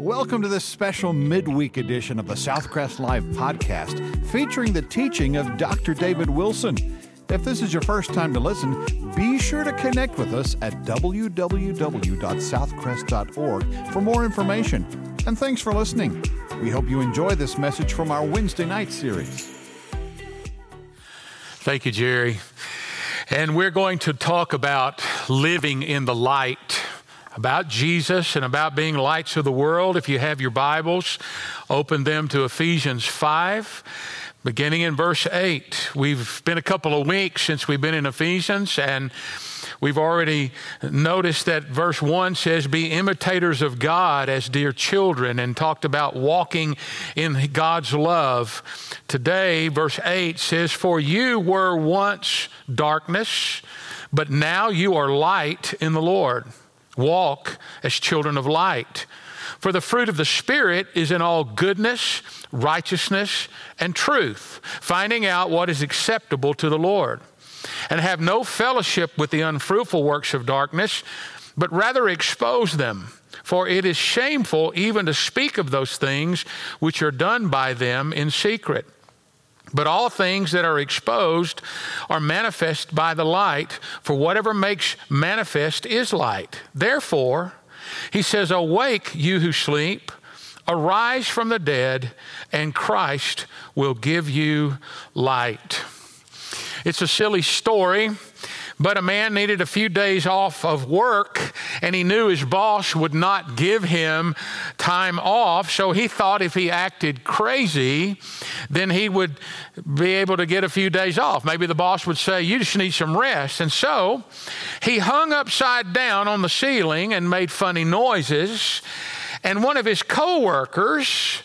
Welcome to this special midweek edition of the Southcrest Live podcast featuring the teaching of Dr. David Wilson. If this is your first time to listen, be sure to connect with us at www.southcrest.org for more information. And thanks for listening. We hope you enjoy this message from our Wednesday night series. Thank you, Jerry. And we're going to talk about living in the light, about Jesus and about being lights of the world. If you have your Bibles, open them to Ephesians 5. Beginning in verse 8, we've been a couple of weeks since we've been in Ephesians, and we've already noticed that verse 1 says, Be imitators of God as dear children, and talked about walking in God's love. Today, verse 8 says, For you were once darkness, but now you are light in the Lord. Walk as children of light. For the fruit of the Spirit is in all goodness, righteousness, and truth, finding out what is acceptable to the Lord. And have no fellowship with the unfruitful works of darkness, but rather expose them. For it is shameful even to speak of those things which are done by them in secret. But all things that are exposed are manifest by the light, for whatever makes manifest is light. Therefore, he says, Awake, you who sleep, arise from the dead, and Christ will give you light. It's a silly story, but a man needed a few days off of work, and he knew his boss would not give him time off. So he thought if he acted crazy, then he would be able to get a few days off. Maybe the boss would say, You just need some rest. And so he hung upside down on the ceiling and made funny noises. And one of his coworkers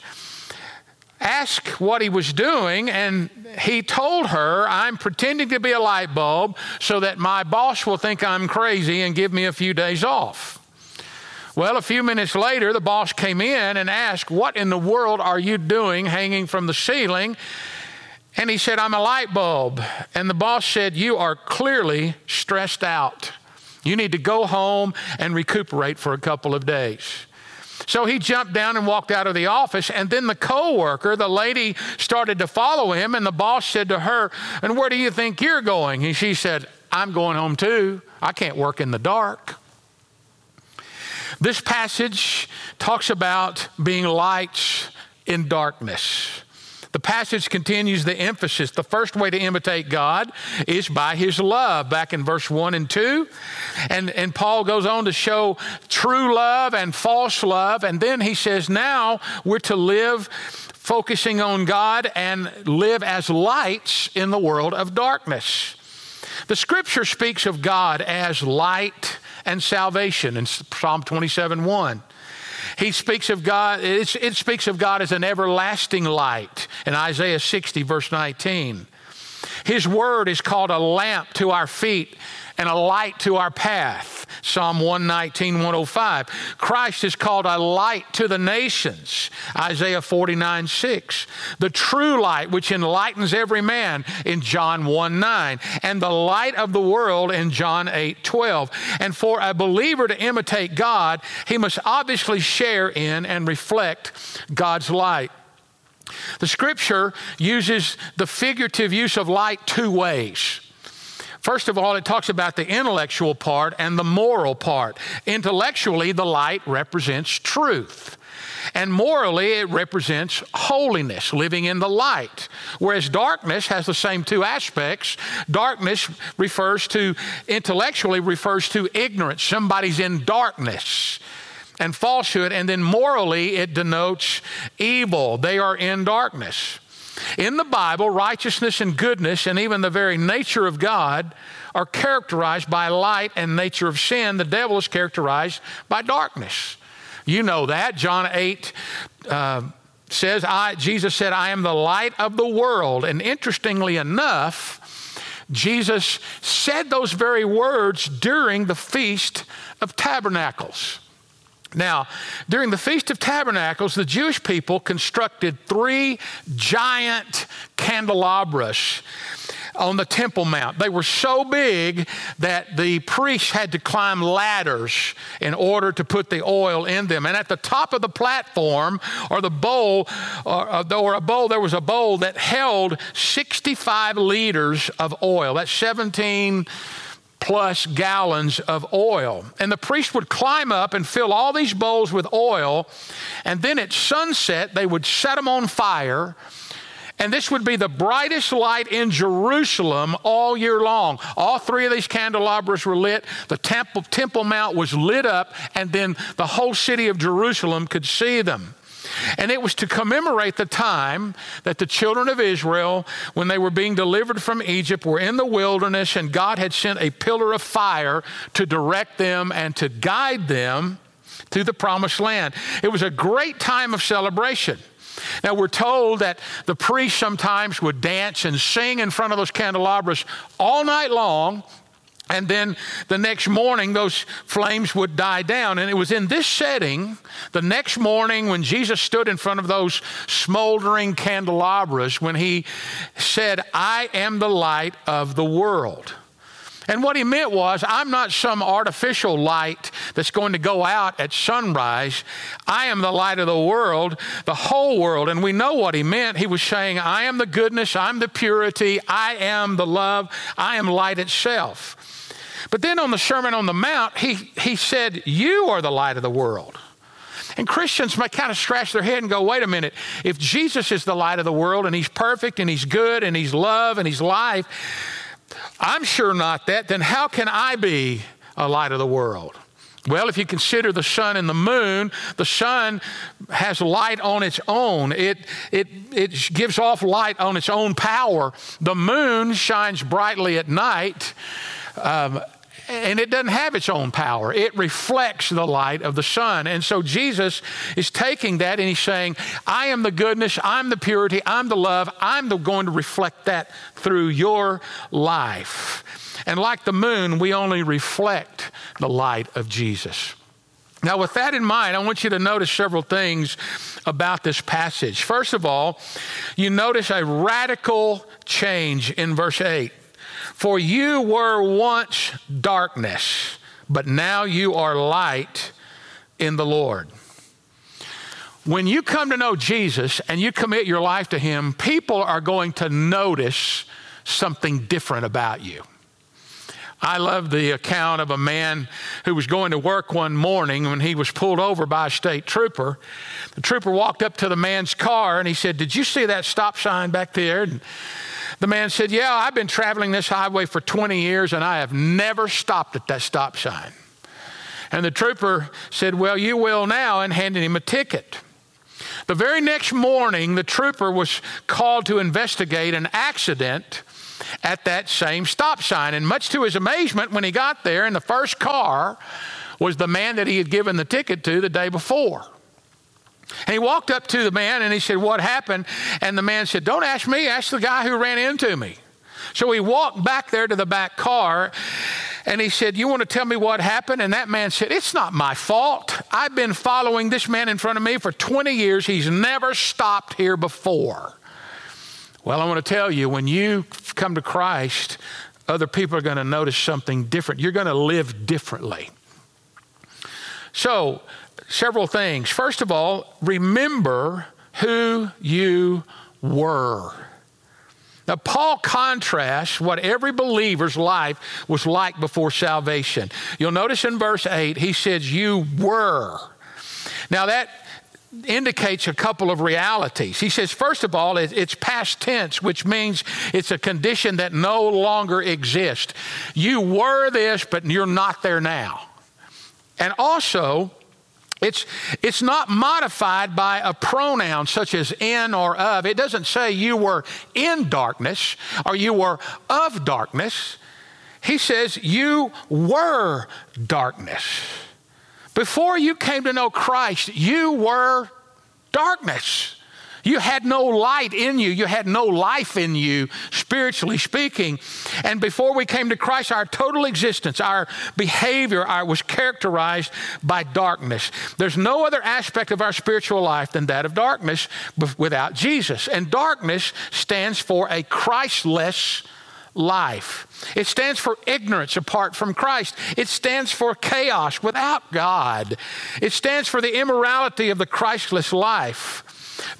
asked what he was doing, and he told her, I'm pretending to be a light bulb so that my boss will think I'm crazy and give me a few days off. Well, a few minutes later, the boss came in and asked, What in the world are you doing hanging from the ceiling? And he said, I'm a light bulb. And the boss said, You are clearly stressed out. You need to go home and recuperate for a couple of days. So he jumped down and walked out of the office. And then the coworker, the lady, started to follow him. And the boss said to her, And where do you think you're going? And she said, I'm going home too. I can't work in the dark. This passage talks about being lights in darkness. The passage continues the emphasis. The first way to imitate God is by his love, back in verse 1 and 2. And, and Paul goes on to show true love and false love. And then he says, now we're to live focusing on God and live as lights in the world of darkness. The scripture speaks of God as light and salvation in Psalm 27 1. He speaks of God, it speaks of God as an everlasting light in Isaiah 60, verse 19. His word is called a lamp to our feet and a light to our path. Psalm 119, 105. Christ is called a light to the nations. Isaiah 49, 6. The true light which enlightens every man in John 1, 9. And the light of the world in John 8, 12. And for a believer to imitate God, he must obviously share in and reflect God's light. The scripture uses the figurative use of light two ways. First of all, it talks about the intellectual part and the moral part. Intellectually, the light represents truth. And morally, it represents holiness, living in the light. Whereas darkness has the same two aspects. Darkness refers to, intellectually, refers to ignorance. Somebody's in darkness and falsehood. And then morally, it denotes evil. They are in darkness. In the Bible, righteousness and goodness, and even the very nature of God, are characterized by light and nature of sin. The devil is characterized by darkness. You know that. John 8 uh, says, I, Jesus said, I am the light of the world. And interestingly enough, Jesus said those very words during the Feast of Tabernacles. Now, during the Feast of Tabernacles, the Jewish people constructed three giant candelabras. on the Temple Mount. They were so big that the priests had to climb ladders in order to put the oil in them. And at the top of the platform or the bowl, or, uh, or a bowl, there was a bowl that held 65 liters of oil. That's 17 plus gallons of oil. And the priest would climb up and fill all these bowls with oil. And then at sunset, they would set them on fire and this would be the brightest light in Jerusalem all year long. All three of these candelabras were lit. The temple, temple Mount was lit up, and then the whole city of Jerusalem could see them. And it was to commemorate the time that the children of Israel, when they were being delivered from Egypt, were in the wilderness, and God had sent a pillar of fire to direct them and to guide them to the promised land. It was a great time of celebration. Now, we're told that the priests sometimes would dance and sing in front of those candelabras all night long. And then the next morning, those flames would die down. And it was in this setting, the next morning, when Jesus stood in front of those smoldering candelabras, when he said, I am the light of the world. And what he meant was, I'm not some artificial light that's going to go out at sunrise. I am the light of the world, the whole world. And we know what he meant. He was saying, I am the goodness, I'm the purity, I am the love, I am light itself. But then on the Sermon on the Mount, he, he said, You are the light of the world. And Christians might kind of scratch their head and go, wait a minute, if Jesus is the light of the world and he's perfect and he's good and he's love and he's life, I'm sure not that, then how can I be a light of the world? Well, if you consider the sun and the moon, the sun has light on its own. It, it, it gives off light on its own power. The moon shines brightly at night. Um, and it doesn't have its own power. It reflects the light of the sun. And so Jesus is taking that and he's saying, I am the goodness, I'm the purity, I'm the love, I'm the, going to reflect that through your life. And like the moon, we only reflect the light of Jesus. Now, with that in mind, I want you to notice several things about this passage. First of all, you notice a radical change in verse 8. For you were once darkness, but now you are light in the Lord. When you come to know Jesus and you commit your life to Him, people are going to notice something different about you. I love the account of a man who was going to work one morning when he was pulled over by a state trooper. The trooper walked up to the man's car and he said, Did you see that stop sign back there? And the man said, Yeah, I've been traveling this highway for 20 years and I have never stopped at that stop sign. And the trooper said, Well, you will now, and handed him a ticket. The very next morning, the trooper was called to investigate an accident at that same stop sign. And much to his amazement, when he got there, in the first car was the man that he had given the ticket to the day before. And he walked up to the man and he said, What happened? And the man said, Don't ask me, ask the guy who ran into me. So he walked back there to the back car and he said, You want to tell me what happened? And that man said, It's not my fault. I've been following this man in front of me for 20 years. He's never stopped here before. Well, I want to tell you, when you come to Christ, other people are going to notice something different. You're going to live differently. So, several things. First of all, remember who you were. Now, Paul contrasts what every believer's life was like before salvation. You'll notice in verse 8, he says, You were. Now, that indicates a couple of realities. He says, first of all, it's past tense, which means it's a condition that no longer exists. You were this, but you're not there now. And also, it's, it's not modified by a pronoun such as in or of. It doesn't say you were in darkness or you were of darkness. He says you were darkness. Before you came to know Christ, you were darkness. You had no light in you. You had no life in you, spiritually speaking. And before we came to Christ, our total existence, our behavior our, was characterized by darkness. There's no other aspect of our spiritual life than that of darkness without Jesus. And darkness stands for a Christless life. It stands for ignorance apart from Christ. It stands for chaos without God. It stands for the immorality of the Christless life.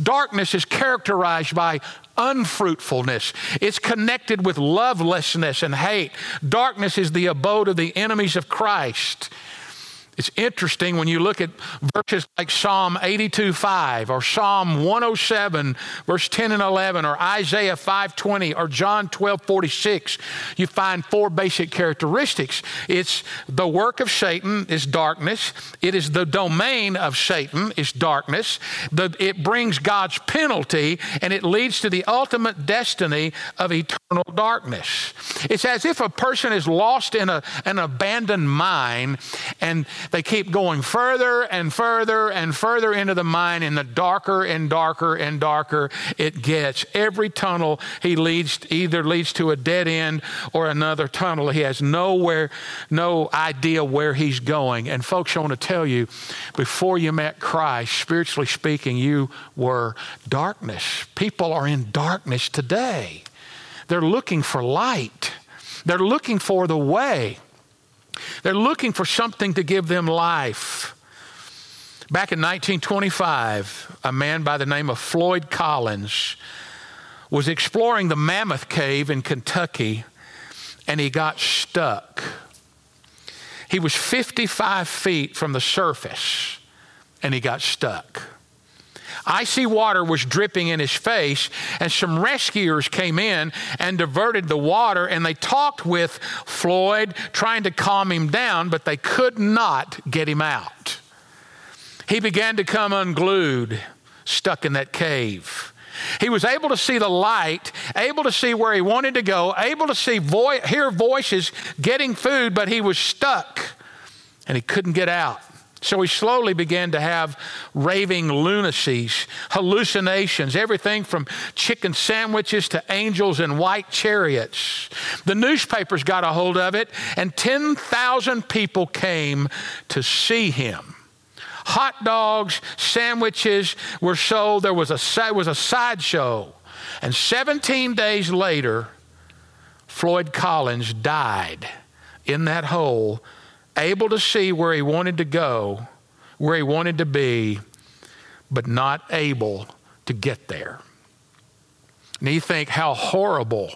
Darkness is characterized by unfruitfulness. It's connected with lovelessness and hate. Darkness is the abode of the enemies of Christ. It's interesting when you look at verses like Psalm 82 5 or Psalm 107, verse 10 and 11, or Isaiah 520 or John 12 46, you find four basic characteristics. It's the work of Satan is darkness, it is the domain of Satan is darkness, the, it brings God's penalty, and it leads to the ultimate destiny of eternal darkness. It's as if a person is lost in a, an abandoned mine and they keep going further and further and further into the mine, and the darker and darker and darker it gets. Every tunnel he leads either leads to a dead end or another tunnel. He has nowhere, no idea where he's going. And folks, I want to tell you, before you met Christ, spiritually speaking, you were darkness. People are in darkness today. They're looking for light. They're looking for the way. They're looking for something to give them life. Back in 1925, a man by the name of Floyd Collins was exploring the Mammoth Cave in Kentucky and he got stuck. He was 55 feet from the surface and he got stuck. Icy water was dripping in his face, and some rescuers came in and diverted the water, and they talked with Floyd, trying to calm him down, but they could not get him out. He began to come unglued, stuck in that cave. He was able to see the light, able to see where he wanted to go, able to see vo- hear voices getting food, but he was stuck and he couldn't get out. So he slowly began to have raving lunacies, hallucinations, everything from chicken sandwiches to angels in white chariots. The newspapers got a hold of it, and 10,000 people came to see him. Hot dogs, sandwiches were sold. There was a, was a sideshow. And 17 days later, Floyd Collins died in that hole able to see where he wanted to go, where he wanted to be, but not able to get there. And you think how horrible,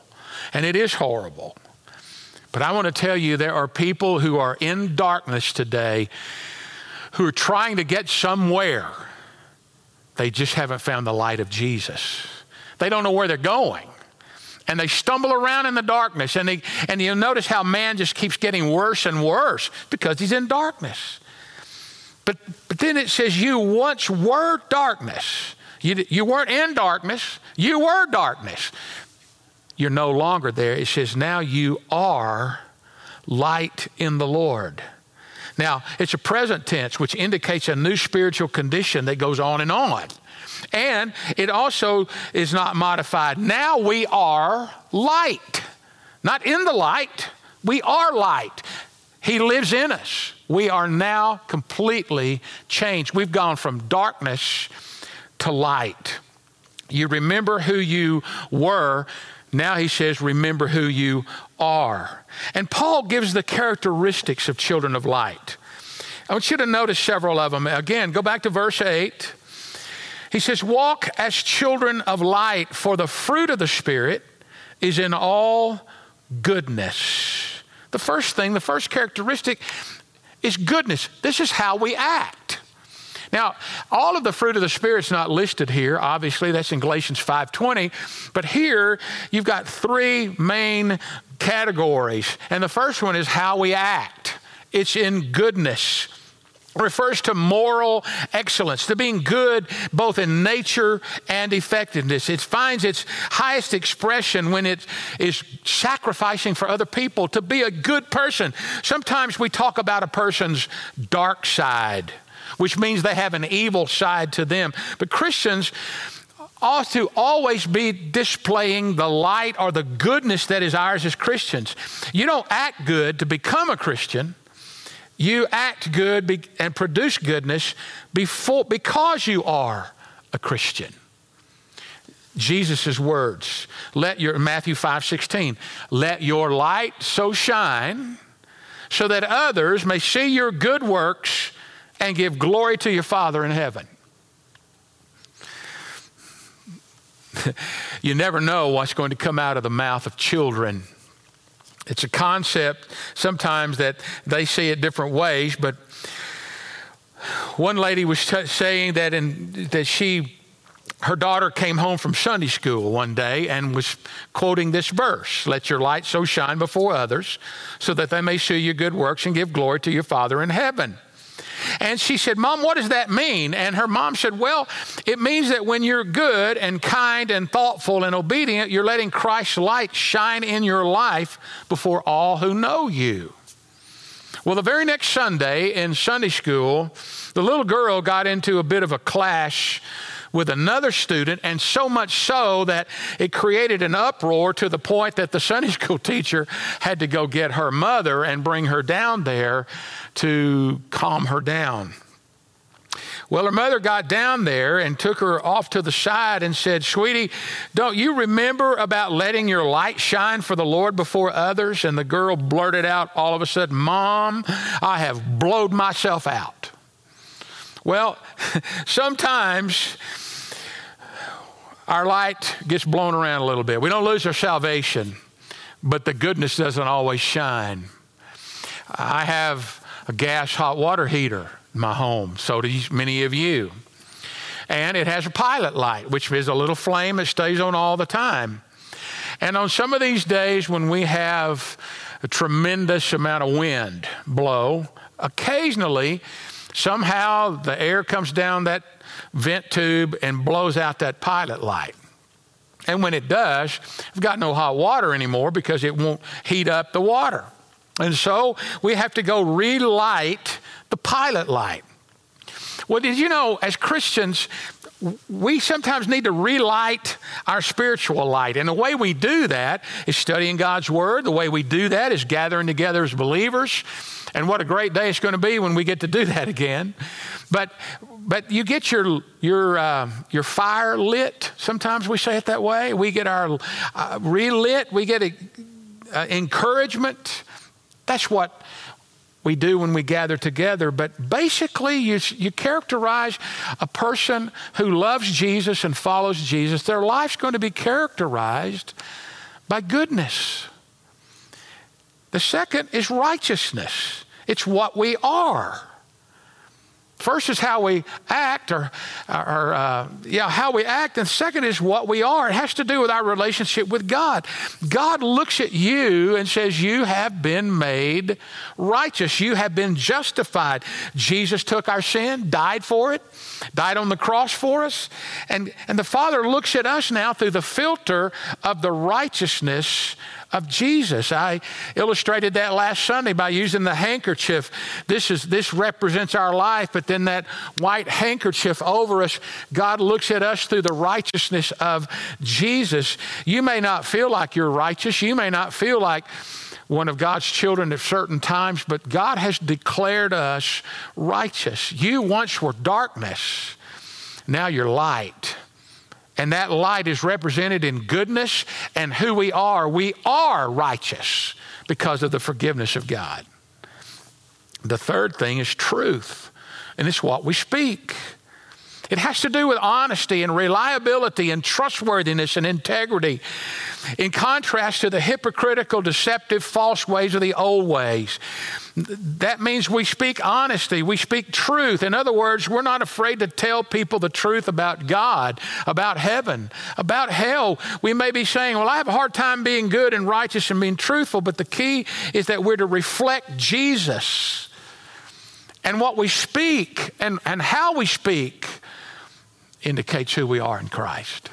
and it is horrible. But I want to tell you there are people who are in darkness today who are trying to get somewhere. They just haven't found the light of Jesus. They don't know where they're going and they stumble around in the darkness. And, they, and you'll notice how man just keeps getting worse and worse because he's in darkness. But, but then it says, You once were darkness. You, you weren't in darkness, you were darkness. You're no longer there. It says, Now you are light in the Lord. Now, it's a present tense, which indicates a new spiritual condition that goes on and on. And it also is not modified. Now we are light. Not in the light, we are light. He lives in us. We are now completely changed. We've gone from darkness to light. You remember who you were. Now he says, remember who you are. And Paul gives the characteristics of children of light. I want you to notice several of them. Again, go back to verse 8. He says, Walk as children of light, for the fruit of the Spirit is in all goodness. The first thing, the first characteristic is goodness. This is how we act. Now, all of the fruit of the Spirit's not listed here. Obviously, that's in Galatians 5:20. But here you've got three main categories. And the first one is how we act. It's in goodness refers to moral excellence, to being good both in nature and effectiveness. It finds its highest expression when it is sacrificing for other people, to be a good person. Sometimes we talk about a person's dark side, which means they have an evil side to them. But Christians, ought to always be displaying the light or the goodness that is ours as Christians. You don't act good to become a Christian. You act good and produce goodness before, because you are a Christian. Jesus' words. Let your Matthew 5 16. Let your light so shine so that others may see your good works and give glory to your Father in heaven. you never know what's going to come out of the mouth of children. It's a concept sometimes that they see it different ways, but one lady was t- saying that in, that she her daughter came home from Sunday school one day and was quoting this verse Let your light so shine before others so that they may see your good works and give glory to your Father in heaven. And she said, Mom, what does that mean? And her mom said, Well, it means that when you're good and kind and thoughtful and obedient, you're letting Christ's light shine in your life before all who know you. Well, the very next Sunday in Sunday school, the little girl got into a bit of a clash with another student, and so much so that it created an uproar to the point that the Sunday school teacher had to go get her mother and bring her down there to calm her down. Well, her mother got down there and took her off to the side and said, Sweetie, don't you remember about letting your light shine for the Lord before others? And the girl blurted out all of a sudden, Mom, I have blowed myself out. Well, sometimes our light gets blown around a little bit. We don't lose our salvation, but the goodness doesn't always shine. I have a gas hot water heater in my home, so do many of you. And it has a pilot light, which is a little flame that stays on all the time. And on some of these days when we have a tremendous amount of wind blow, occasionally Somehow the air comes down that vent tube and blows out that pilot light. And when it does, we've got no hot water anymore because it won't heat up the water. And so we have to go relight the pilot light. Well, did you know, as Christians, we sometimes need to relight our spiritual light. And the way we do that is studying God's Word. The way we do that is gathering together as believers. And what a great day it's going to be when we get to do that again. But, but you get your, your, uh, your fire lit. Sometimes we say it that way. We get our uh, relit, we get a, uh, encouragement. That's what we do when we gather together. But basically, you, you characterize a person who loves Jesus and follows Jesus, their life's going to be characterized by goodness. The second is righteousness. It's what we are. First is how we act, or, or uh, yeah, how we act, and second is what we are. It has to do with our relationship with God. God looks at you and says, "You have been made righteous. You have been justified." Jesus took our sin, died for it, died on the cross for us, and and the Father looks at us now through the filter of the righteousness of Jesus. I illustrated that last Sunday by using the handkerchief. This is this represents our life, but then that white handkerchief over us, God looks at us through the righteousness of Jesus. You may not feel like you're righteous. You may not feel like one of God's children at certain times, but God has declared us righteous. You once were darkness, now you're light. And that light is represented in goodness and who we are. We are righteous because of the forgiveness of God. The third thing is truth, and it's what we speak. It has to do with honesty and reliability and trustworthiness and integrity, in contrast to the hypocritical, deceptive, false ways of the old ways. That means we speak honesty, we speak truth. In other words, we're not afraid to tell people the truth about God, about heaven, about hell. We may be saying, Well, I have a hard time being good and righteous and being truthful, but the key is that we're to reflect Jesus. And what we speak and, and how we speak indicates who we are in Christ.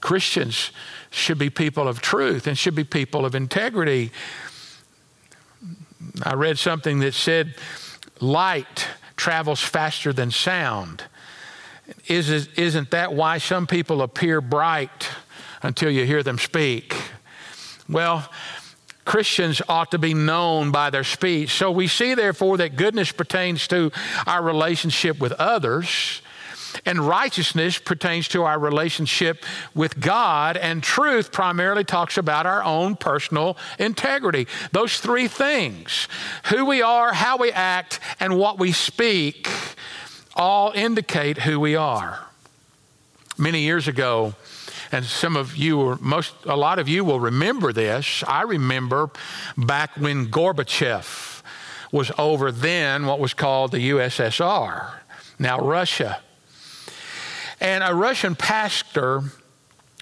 Christians should be people of truth and should be people of integrity. I read something that said light travels faster than sound. Is, isn't that why some people appear bright until you hear them speak? Well, Christians ought to be known by their speech. So we see, therefore, that goodness pertains to our relationship with others And righteousness pertains to our relationship with God, and truth primarily talks about our own personal integrity. Those three things who we are, how we act, and what we speak all indicate who we are. Many years ago, and some of you, or most, a lot of you will remember this. I remember back when Gorbachev was over then what was called the USSR, now Russia. And a Russian pastor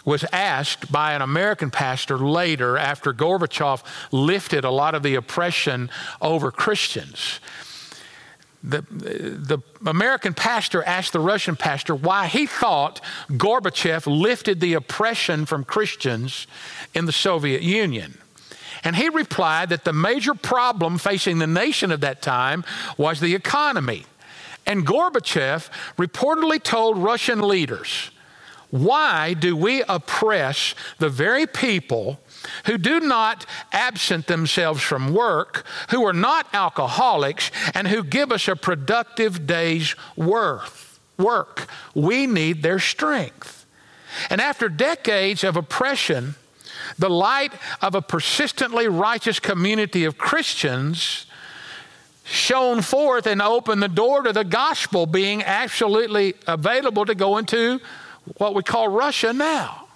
was asked by an American pastor later after Gorbachev lifted a lot of the oppression over Christians. The, the American pastor asked the Russian pastor why he thought Gorbachev lifted the oppression from Christians in the Soviet Union. And he replied that the major problem facing the nation of that time was the economy. And Gorbachev reportedly told Russian leaders, Why do we oppress the very people who do not absent themselves from work, who are not alcoholics, and who give us a productive day's worth, work? We need their strength. And after decades of oppression, the light of a persistently righteous community of Christians shone forth and opened the door to the gospel being absolutely available to go into what we call Russia now.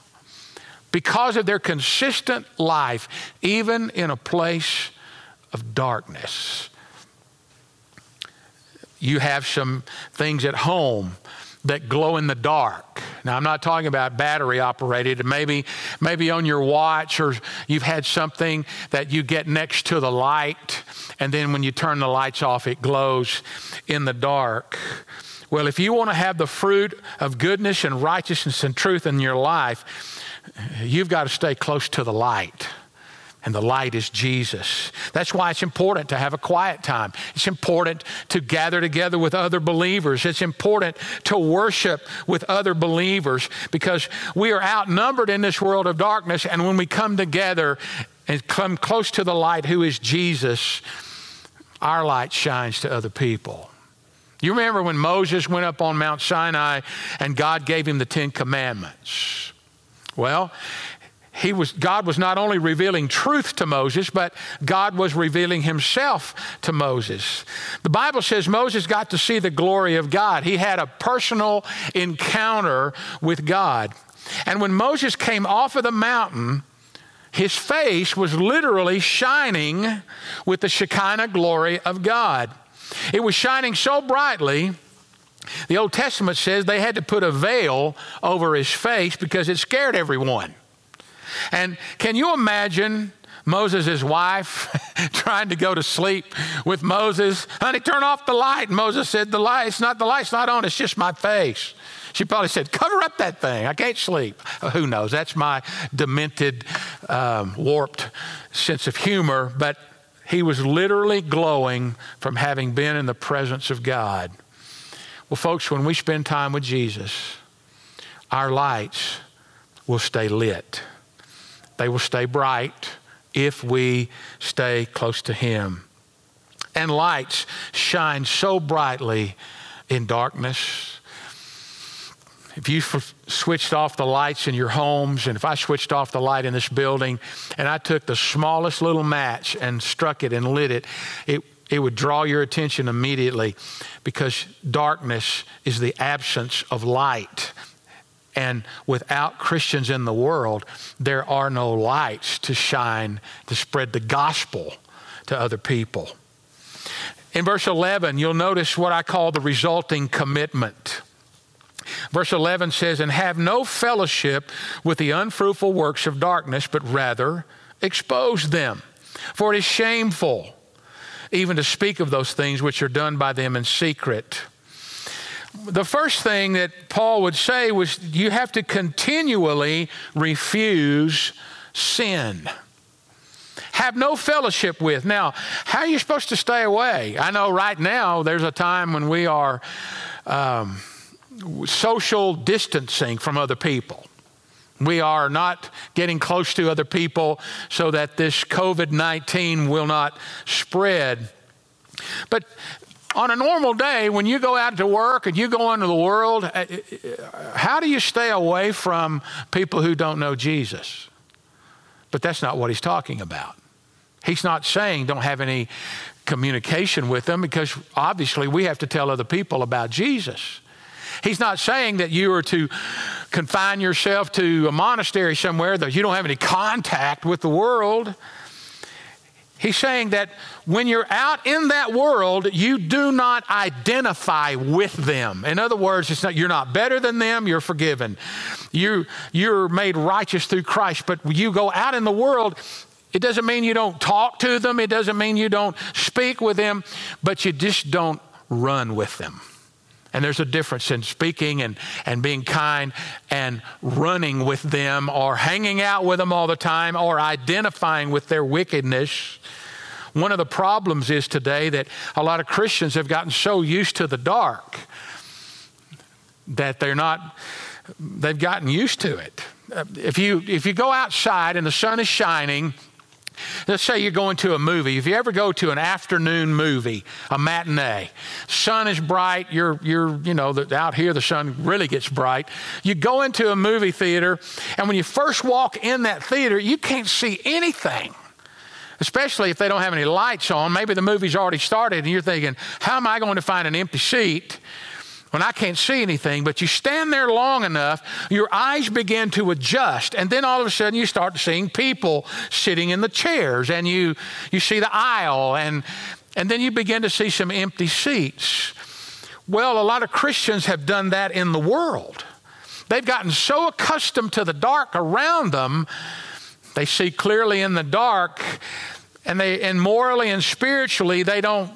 Because of their consistent life, even in a place of darkness. You have some things at home that glow in the dark. Now, I'm not talking about battery operated. Maybe, maybe on your watch, or you've had something that you get next to the light, and then when you turn the lights off, it glows in the dark. Well, if you want to have the fruit of goodness and righteousness and truth in your life, you've got to stay close to the light and the light is Jesus. That's why it's important to have a quiet time. It's important to gather together with other believers. It's important to worship with other believers because we are outnumbered in this world of darkness. And when we come together and come close to the light, who is Jesus, our light shines to other people. You remember when Moses went up on Mount Sinai and God gave him the Ten Commandments? Well, he was, God was not only revealing truth to Moses, but God was revealing himself to Moses. The Bible says Moses got to see the glory of God. He had a personal encounter with God. And when Moses came off of the mountain, his face was literally shining with the Shekinah glory of God. It was shining so brightly. The Old Testament says they had to put a veil over his face because it scared everyone. And can you imagine Moses' wife trying to go to sleep with Moses? Honey, turn off the light. And Moses said, The light, it's not the light's not on, it's just my face. She probably said, Cover up that thing. I can't sleep. Uh, who knows? That's my demented, um, warped sense of humor. But he was literally glowing from having been in the presence of God. Well, folks, when we spend time with Jesus, our lights will stay lit. They will stay bright if we stay close to Him. And lights shine so brightly in darkness. If you f- switched off the lights in your homes, and if I switched off the light in this building, and I took the smallest little match and struck it and lit it, it, it would draw your attention immediately because darkness is the absence of light. And without Christians in the world, there are no lights to shine to spread the gospel to other people. In verse 11, you'll notice what I call the resulting commitment. Verse 11 says, And have no fellowship with the unfruitful works of darkness, but rather expose them. For it is shameful even to speak of those things which are done by them in secret the first thing that Paul would say was you have to continually refuse sin. Have no fellowship with. Now, how are you supposed to stay away? I know right now there's a time when we are um, social distancing from other people. We are not getting close to other people so that this COVID 19 will not spread. But on a normal day, when you go out to work and you go into the world, uh, how do you stay away from people who don't know Jesus? But that's not what he's talking about. He's not saying don't have any communication with them because obviously we have to tell other people about Jesus. He's not saying that you are to confine yourself to a monastery somewhere, that you don't have any contact with the world. He's saying that when you're out in that world, you do not identify with them. In other words, not, you're not better than them, you're forgiven. You, you're made righteous through Christ, but you go out in the world, it doesn't mean you don't talk to them, it doesn't mean you don't speak with them, but you just don't run with them. And there's a difference in speaking and, and being kind and running with them or hanging out with them all the time or identifying with their wickedness. One of the problems is today that a lot of Christians have gotten so used to the dark that they're not, they've gotten used to it. If you, if you go outside and the sun is shining, Let's say you're going to a movie. If you ever go to an afternoon movie, a matinee, sun is bright. You're, you're, you know, out here the sun really gets bright. You go into a movie theater, and when you first walk in that theater, you can't see anything. Especially if they don't have any lights on. Maybe the movie's already started, and you're thinking, "How am I going to find an empty seat?" When I can't see anything, but you stand there long enough, your eyes begin to adjust, and then all of a sudden you start seeing people sitting in the chairs, and you you see the aisle, and and then you begin to see some empty seats. Well, a lot of Christians have done that in the world. They've gotten so accustomed to the dark around them, they see clearly in the dark, and they and morally and spiritually they don't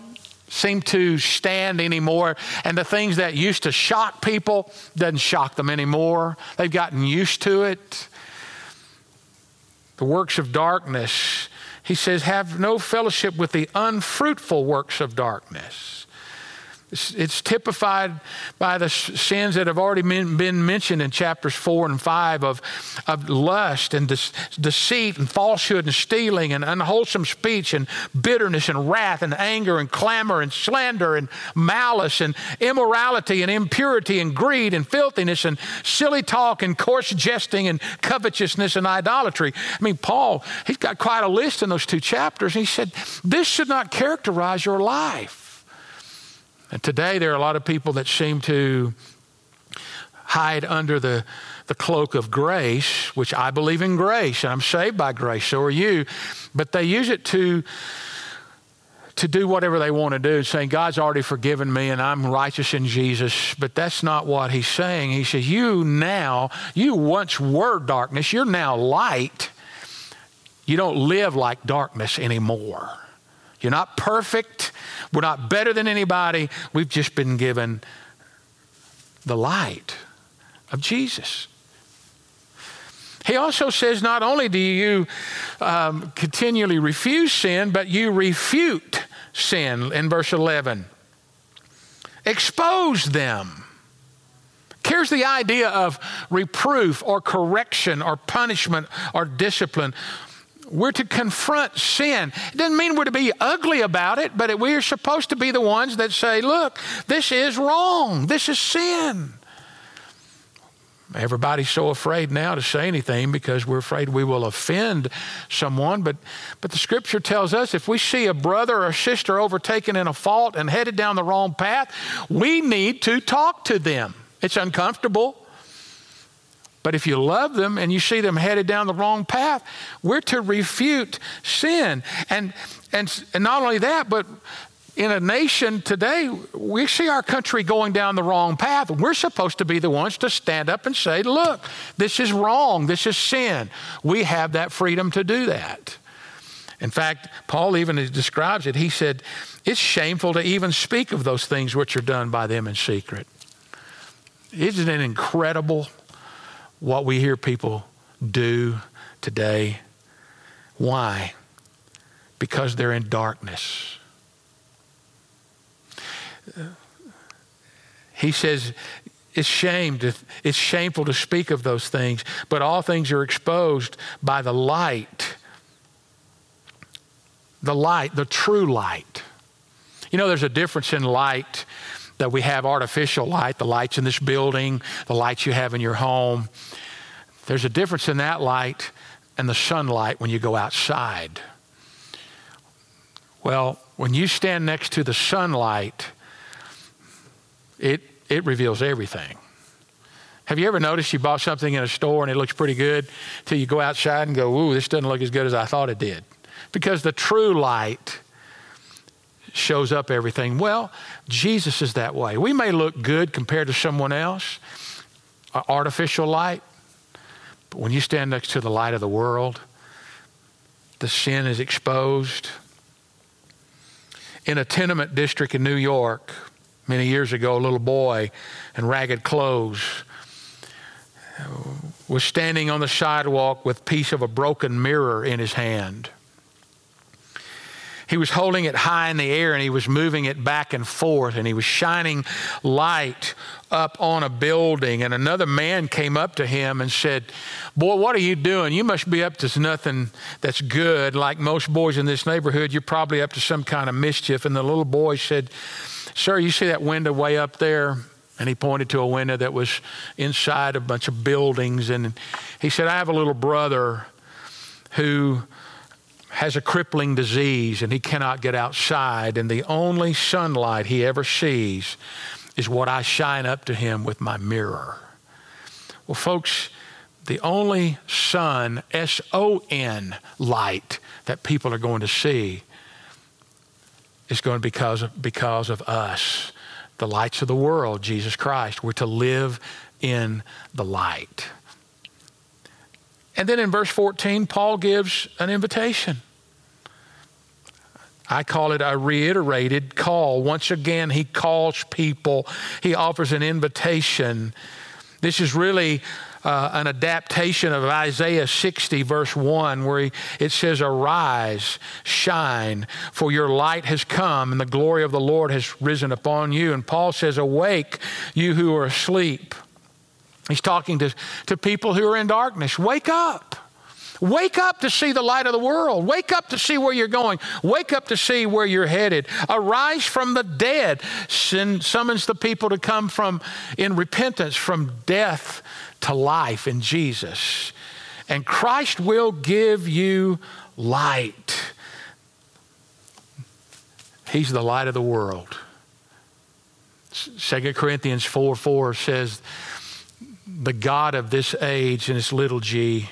seem to stand anymore. And the things that used to shock people doesn't shock them anymore. They've gotten used to it. The works of darkness. He says have no fellowship with the unfruitful works of darkness it's, typified by the sins that have already been mentioned in chapters four and five of, of lust and deceit and falsehood and stealing and unwholesome speech and bitterness and wrath and anger and clamor and slander and malice and immorality and impurity and greed and filthiness and silly talk and coarse jesting and covetousness and idolatry. I mean, Paul, he's got quite a list in those two chapters. He said, This should not characterize your life. Today there are a lot of people that seem to hide under the, the cloak of grace, which I believe in grace, and I'm saved by grace, so are you. But they use it to to do whatever they want to do, saying, God's already forgiven me and I'm righteous in Jesus. But that's not what he's saying. He says, You now, you once were darkness, you're now light. You don't live like darkness anymore. You're not perfect. We're not better than anybody. We've just been given the light of Jesus. He also says not only do you um, continually refuse sin, but you refute sin in verse 11. Expose them. Here's the idea of reproof or correction or punishment or discipline we're to confront sin. It doesn't mean we're to be ugly about it, but we are supposed to be the ones that say, look, this is wrong. This is sin. Everybody's so afraid now to say anything because we're afraid we will offend someone. But, but the scripture tells us if we see a brother or sister overtaken in a fault and headed down the wrong path, we need to talk to them. It's uncomfortable. But if you love them and you see them headed down the wrong path, we're to refute sin. And, and, and not only that, but in a nation today, we see our country going down the wrong path. We're supposed to be the ones to stand up and say, look, this is wrong, this is sin. We have that freedom to do that. In fact, Paul even describes it. He said, it's shameful to even speak of those things which are done by them in secret. Isn't it incredible what we hear people do today. Why? Because they're in darkness. He says, it's it's shameful to speak of those things, but all things are exposed by the light. The light, the true light. You know, there's a difference in light that we have artificial light, the lights in this building, the lights you have in your home. There's a difference in that light and the sunlight when you go outside. Well, when you stand next to the sunlight, it, it reveals everything. Have you ever noticed you bought something in a store and it looks pretty good till you go outside and go, ooh, this doesn't look as good as I thought it did? Because the true light shows up everything. Well, Jesus is that way. We may look good compared to someone else, artificial light, but when you stand next to the light of the world, the sin is exposed. In a tenement district in New York, many years ago, a little boy in ragged clothes was standing on the sidewalk with a piece of a broken mirror in his hand. He was holding it high in the air and he was moving it back and forth and he was shining light up on a building. And another man came up to him and said, Boy, what are you doing? You must be up to nothing that's good. Like most boys in this neighborhood, you're probably up to some kind of mischief. And the little boy said, Sir, you see that window way up there? And he pointed to a window that was inside a bunch of buildings. And he said, I have a little brother who has a crippling disease and he cannot get outside. And the only sunlight he ever sees is what I shine up to him with my mirror. Well, folks, the only sun, S O N, light that people are going to see is going to be because of, because of us the lights of the world, Jesus Christ. We're to live in the light. And then in verse 14, Paul gives an invitation. I call it a reiterated call. Once again, he calls people, he offers an invitation. This is really uh, an adaptation of Isaiah 60, verse 1, where he, it says, Arise, shine, for your light has come, and the glory of the Lord has risen upon you. And Paul says, Awake, you who are asleep. He's talking to, to people who are in darkness. Wake up. Wake up to see the light of the world. Wake up to see where you're going. Wake up to see where you're headed. Arise from the dead. Sin summons the people to come from in repentance from death to life in Jesus. And Christ will give you light. He's the light of the world. 2 Corinthians 4 4 says, The God of this age, and it's little g,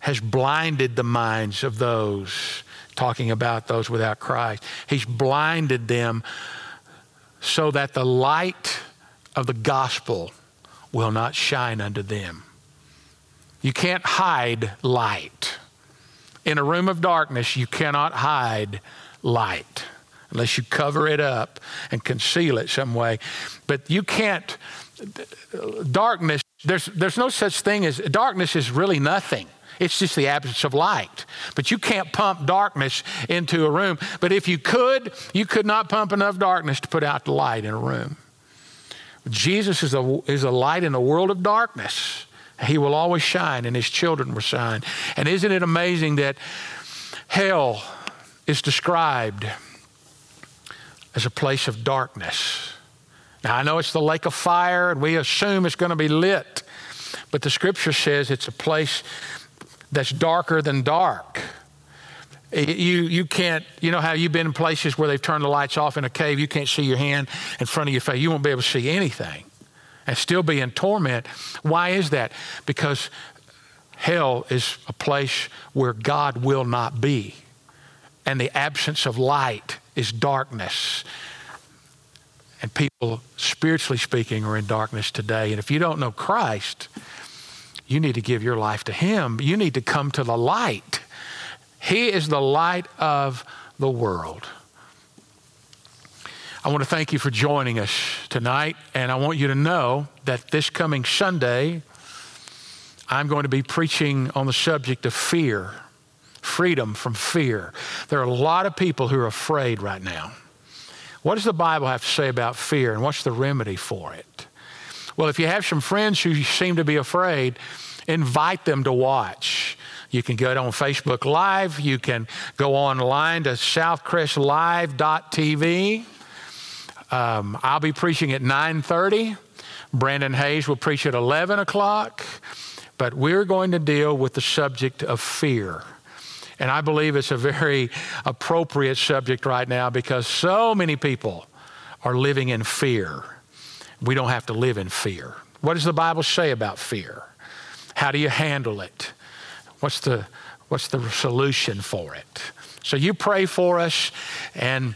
has blinded the minds of those, talking about those without Christ. He's blinded them so that the light of the gospel will not shine unto them. You can't hide light. In a room of darkness, you cannot hide light unless you cover it up and conceal it some way. But you can't, darkness, there's, there's no such thing as, darkness is really nothing. It's just the absence of light. But you can't pump darkness into a room. But if you could, you could not pump enough darkness to put out the light in a room. Jesus is a, is a light in a world of darkness. He will always shine, and his children will shine. And isn't it amazing that hell is described as a place of darkness? Now, I know it's the lake of fire, and we assume it's going to be lit, but the scripture says it's a place that's darker than dark. You, you can't, you know how you've been in places where they've turned the lights off in a cave, you can't see your hand in front of your face. You won't be able to see anything and still be in torment. Why is that? Because hell is a place where God will not be. And the absence of light is darkness. And people, spiritually speaking, are in darkness today. And if you don't know Christ, you need to give your life to Him. You need to come to the light. He is the light of the world. I want to thank you for joining us tonight, and I want you to know that this coming Sunday, I'm going to be preaching on the subject of fear, freedom from fear. There are a lot of people who are afraid right now. What does the Bible have to say about fear, and what's the remedy for it? Well, if you have some friends who seem to be afraid, invite them to watch. You can get on Facebook Live. You can go online to southcrestlive.tv. Um, I'll be preaching at 9:30. Brandon Hayes will preach at 11 o'clock. But we're going to deal with the subject of fear. And I believe it's a very appropriate subject right now because so many people are living in fear. We don't have to live in fear. What does the Bible say about fear? How do you handle it? What's the, what's the solution for it? So you pray for us, and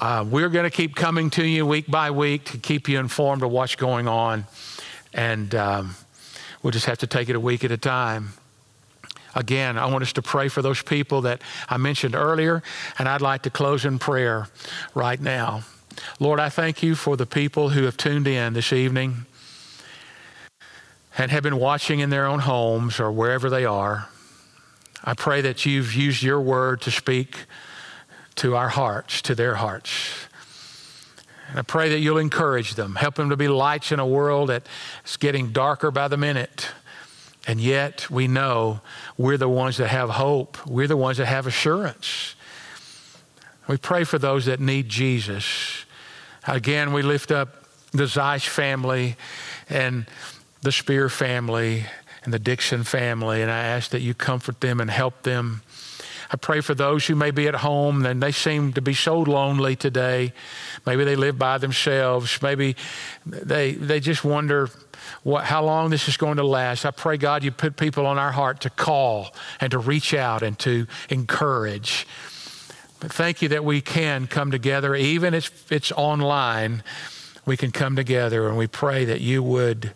uh, we're going to keep coming to you week by week to keep you informed of what's going on. And um, we'll just have to take it a week at a time. Again, I want us to pray for those people that I mentioned earlier, and I'd like to close in prayer right now. Lord, I thank you for the people who have tuned in this evening and have been watching in their own homes or wherever they are. I pray that you've used your word to speak to our hearts, to their hearts. And I pray that you'll encourage them, help them to be lights in a world that's getting darker by the minute. And yet we know we're the ones that have hope. We're the ones that have assurance. We pray for those that need Jesus. Again, we lift up the Zeiss family and the Spear family and the Dixon family, and I ask that you comfort them and help them. I pray for those who may be at home and they seem to be so lonely today. Maybe they live by themselves. Maybe they, they just wonder what, how long this is going to last. I pray, God, you put people on our heart to call and to reach out and to encourage. But thank you that we can come together, even if it's online, we can come together and we pray that you would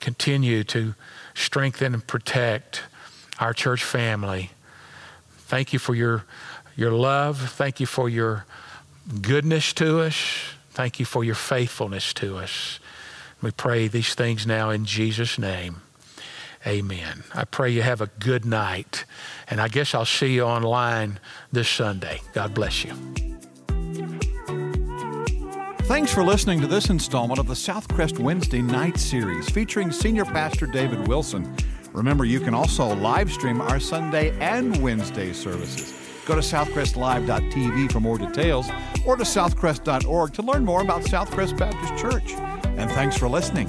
continue to strengthen and protect our church family. Thank you for your, your love. Thank you for your goodness to us. Thank you for your faithfulness to us. We pray these things now in Jesus' name. Amen. I pray you have a good night. And I guess I'll see you online this Sunday. God bless you. Thanks for listening to this installment of the Southcrest Wednesday night series featuring Senior Pastor David Wilson. Remember, you can also live stream our Sunday and Wednesday services. Go to southcrestlive.tv for more details or to southcrest.org to learn more about Southcrest Baptist Church. And thanks for listening.